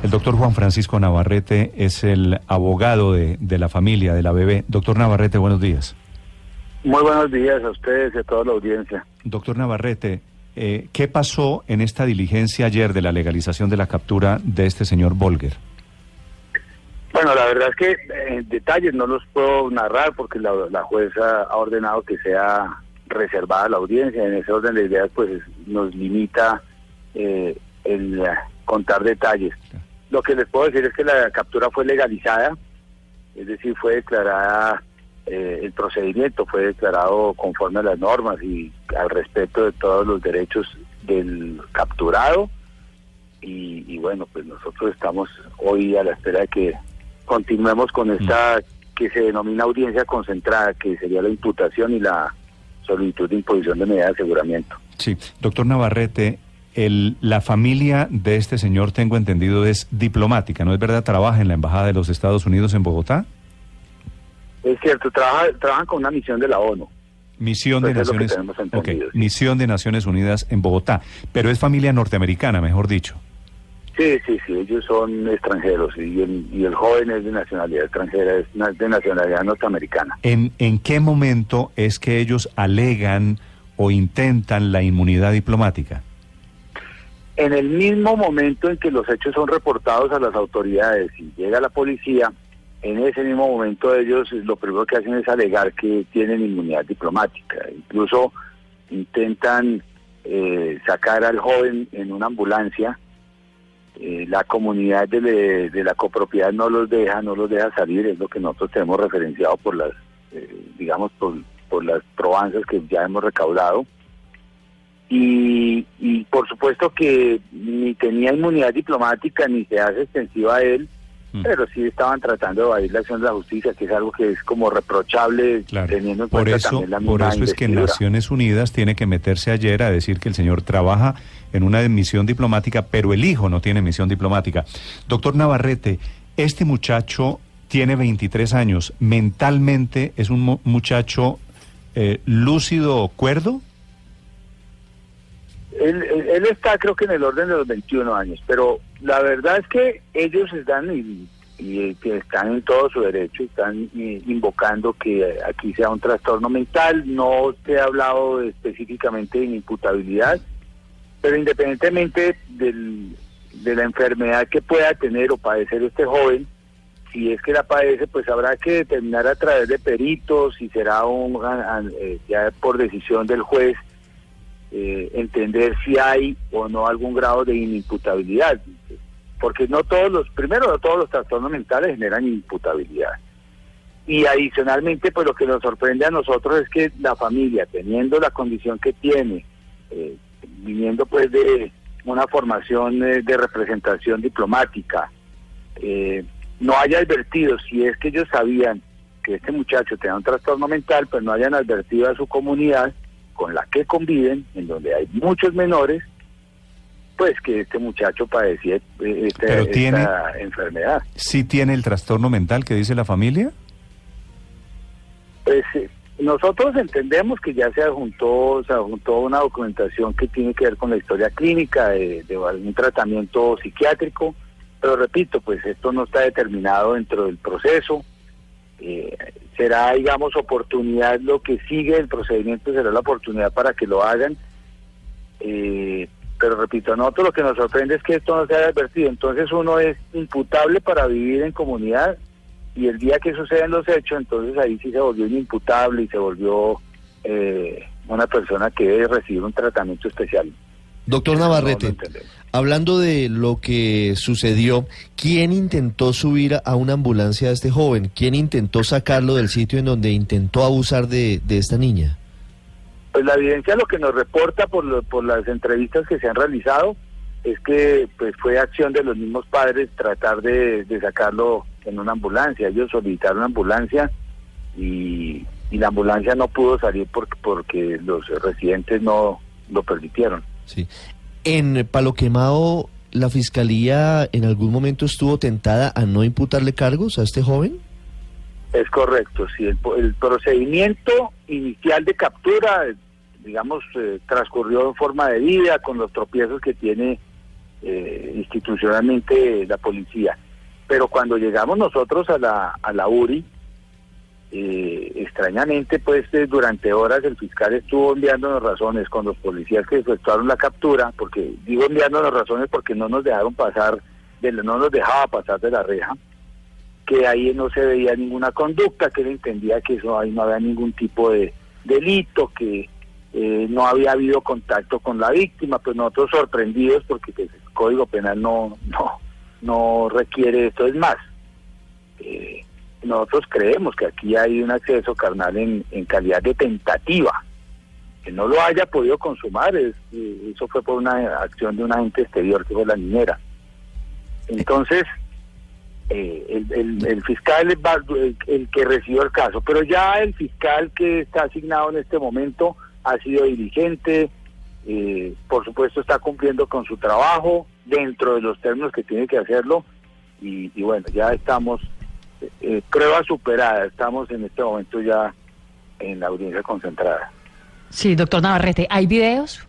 El doctor Juan Francisco Navarrete es el abogado de, de la familia, de la bebé. Doctor Navarrete, buenos días. Muy buenos días a ustedes y a toda la audiencia. Doctor Navarrete, eh, ¿qué pasó en esta diligencia ayer de la legalización de la captura de este señor Volger? Bueno, la verdad es que en detalles no los puedo narrar porque la, la jueza ha ordenado que sea reservada la audiencia. En ese orden de ideas, pues nos limita eh, el contar detalles. Lo que les puedo decir es que la captura fue legalizada, es decir, fue declarada, eh, el procedimiento fue declarado conforme a las normas y al respeto de todos los derechos del capturado. Y, y bueno, pues nosotros estamos hoy a la espera de que continuemos con esta que se denomina audiencia concentrada, que sería la imputación y la solicitud de imposición de medida de aseguramiento. Sí, doctor Navarrete, el, la familia de este señor, tengo entendido, es diplomática, ¿no es verdad? ¿Trabaja en la Embajada de los Estados Unidos en Bogotá? Es cierto, trabaja, trabajan con una misión de la ONU. Misión de Pues Naciones tenemos entendido, ok, sí. Misión de Naciones Unidas en Bogotá, pero es familia norteamericana, mejor dicho. Sí, sí, sí, ellos son extranjeros y el, y el joven es de nacionalidad extranjera, es de nacionalidad norteamericana. ¿En, ¿En qué momento es que ellos alegan o intentan la inmunidad diplomática? En el mismo momento en que los hechos son reportados a las autoridades y llega la policía, en ese mismo momento ellos lo primero que hacen es alegar que tienen inmunidad diplomática. Incluso intentan eh, sacar al joven en una ambulancia. Eh, la comunidad de, la copropiedad no los deja, no los deja salir, es lo que nosotros tenemos referenciado por las, eh, digamos, por, por las probanzas que ya hemos recaudado. Y, y por supuesto que ni tenía inmunidad diplomática ni se hace extensiva a él, Mm. pero sí estaban tratando de evadir la acción de la justicia, que es algo que es como reprochable Claro. teniendo en Por cuenta eso, también la por misma eso es que. Naciones Unidas tiene que meterse ayer a decir que el señor trabaja en una misión diplomática, pero el hijo no tiene misión diplomática. Doctor Navarrete, este muchacho tiene 23 años. ¿Mentalmente es un mu- muchacho eh, lúcido, cuerdo? Él, está creo que en el orden de los 21 años, pero la verdad es que ellos están y, y, que están en todo su derecho, están eh, invocando que aquí sea un trastorno mental, no te he hablado específicamente de imputabilidad, pero independientemente del- de la enfermedad que pueda tener o padecer este joven, si es que la padece, pues habrá que determinar a través de peritos si será un, eh, ya por decisión del juez eh, entender si hay o no algún grado de inimputabilidad. Porque no todos los, primero, no todos los trastornos mentales generan imputabilidad. Y adicionalmente, pues lo que nos sorprende a nosotros es que la familia, teniendo la condición que tiene, eh, viniendo pues de una formación eh, de representación diplomática, eh, no haya advertido, si es que ellos sabían que este muchacho tenía un trastorno mental, pues no hayan advertido a su comunidad con la que conviven, en donde hay muchos menores, pues que este muchacho padecía eh, esta, Pero esta tiene- enfermedad. ¿Sí tiene el trastorno mental que dice la familia? Pues eh, nosotros entendemos que ya se adjuntó, se adjuntó una documentación que tiene que ver con la historia clínica de, de algún tratamiento psiquiátrico, pero repito, pues esto no está determinado dentro del proceso. Eh, será, digamos, oportunidad lo que sigue el procedimiento, será la oportunidad para que lo hagan. Eh, pero repito, a nosotros lo que nos sorprende es que esto no se haya advertido. Entonces uno es imputable para vivir en comunidad y el día que suceden los hechos, entonces ahí sí se volvió inimputable y se volvió eh, una persona que debe recibir un tratamiento especial. Doctor no Navarrete, hablando de lo que sucedió, ¿quién intentó subir a una ambulancia a este joven? ¿Quién intentó sacarlo del sitio en donde intentó abusar de, de esta niña? Pues la evidencia lo que nos reporta por, lo- por las entrevistas que se han realizado es que pues fue acción de los mismos padres tratar de, de sacarlo en una ambulancia. Ellos solicitaron una ambulancia y, y la ambulancia no pudo salir porque, porque los residentes no lo permitieron. Sí. En Palo Quemado, ¿la fiscalía en algún momento estuvo tentada a no imputarle cargos a este joven? Es correcto, sí. El, el procedimiento inicial de captura, digamos, eh, transcurrió en forma de vida con los tropiezos que tiene eh, institucionalmente la policía. Pero cuando llegamos nosotros a la, a la URI, eh, extrañamente, pues eh, durante horas el fiscal estuvo enviándonos razones con los policías que efectuaron la captura, porque digo enviándonos razones porque no nos dejaron pasar, de, no nos dejaba pasar de la reja que ahí no se veía ninguna conducta, que él entendía que eso ahí no había ningún tipo de delito, que eh, no había habido contacto con la víctima, pues nosotros sorprendidos porque pues, el Código Penal no no no requiere esto, es más. Nosotros creemos que aquí hay un acceso carnal en, calidad de tentativa. Que no lo haya podido consumar, es, eh, eso fue por una acción de un agente exterior que fue la niñera. Entonces, eh, el, fiscal es el, que recibió el caso, pero ya el fiscal que está asignado en este momento ha sido diligente, eh, por supuesto está cumpliendo con su trabajo dentro de los términos que tiene que hacerlo y bueno, ya estamos, eh, prueba superada, estamos en este momento ya en la audiencia concentrada. Sí, doctor Navarrete, ¿hay videos?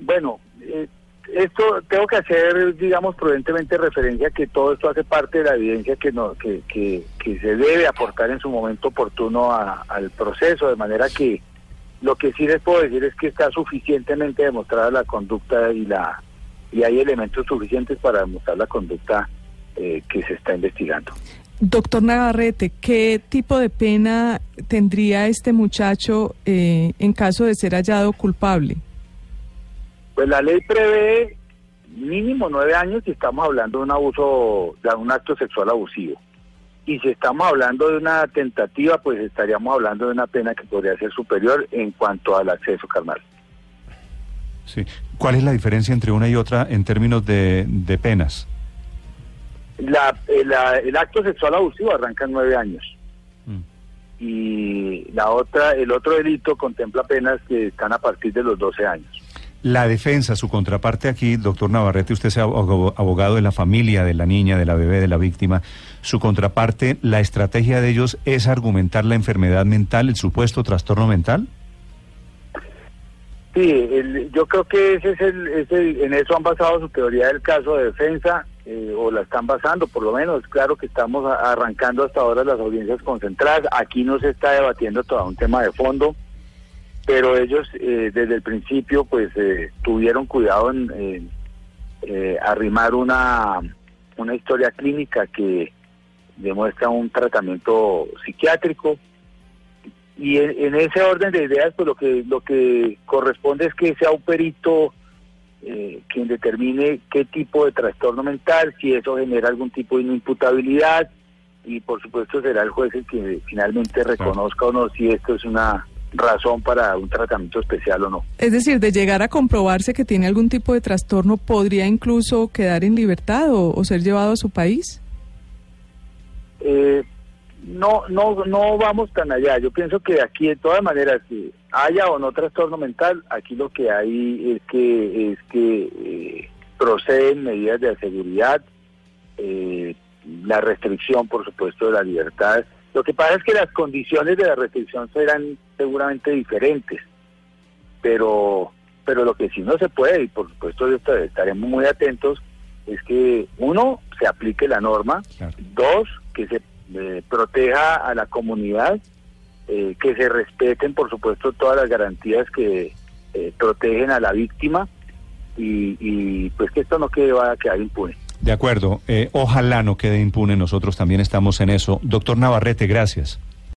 Bueno, eh, esto tengo que hacer, digamos, prudentemente referencia que todo esto hace parte de la evidencia que, no, que, que, que se debe aportar en su momento oportuno a- al proceso, de manera que lo que sí les puedo decir es que está suficientemente demostrada la conducta y la y hay elementos suficientes para demostrar la conducta eh, que se está investigando. Doctor Navarrete, ¿qué tipo de pena tendría este muchacho eh, en caso de ser hallado culpable? Pues la ley prevé mínimo nueve años si estamos hablando de un abuso, de un acto sexual abusivo. Y si estamos hablando de una tentativa, pues estaríamos hablando de una pena que podría ser superior en cuanto al acceso carnal. Sí. ¿Cuál es la diferencia entre una y otra en términos de, de penas? La, el, la- el acto sexual abusivo arranca en nueve años. Mm. Y la otra, el otro delito contempla penas que están a partir de los 12 años. La defensa, su contraparte aquí, doctor Navarrete, usted es abo- abogado de la familia, de la niña, de la bebé, de la víctima. Su contraparte, la estrategia de ellos es argumentar la enfermedad mental, el supuesto trastorno mental. Sí, el- yo creo que ese es el, ese- en eso han basado su teoría del caso de defensa, eh, o la están basando, por lo menos. Claro que estamos arrancando hasta ahora las audiencias concentradas. Aquí no se está debatiendo todo un tema de fondo, pero ellos eh, desde el principio pues eh, tuvieron cuidado en, en, eh, arrimar una, una historia clínica que demuestra un tratamiento psiquiátrico y en, en ese orden de ideas pues lo que lo que corresponde es que sea un perito eh, quien determine qué tipo de trastorno mental si eso genera algún tipo de inimputabilidad y por supuesto será el juez el que finalmente reconozca o no si esto es una razón para un tratamiento especial o no Es decir, de llegar a comprobarse que tiene algún tipo de trastorno, ¿podría incluso quedar en libertad o, o ser llevado a su país? Eh, no, no, no vamos tan allá. Yo pienso que aquí, de todas maneras, si haya o no trastorno mental, aquí lo que hay es que es que eh, proceden medidas de seguridad, eh, la restricción, por supuesto, de la libertad. Lo que pasa es que las condiciones de la restricción serán seguramente diferentes, pero, pero lo que sí no se puede y por supuesto estaremos muy atentos es que uno se aplique la norma, Claro. dos que se eh, proteja a la comunidad, eh, que se respeten, por supuesto, todas las garantías que eh, protegen a la víctima y, y, pues que esto no quede, vaya a quedar impune. De acuerdo. Eh, ojalá no quede impune. Nosotros también estamos en eso. Doctor Navarrete, gracias.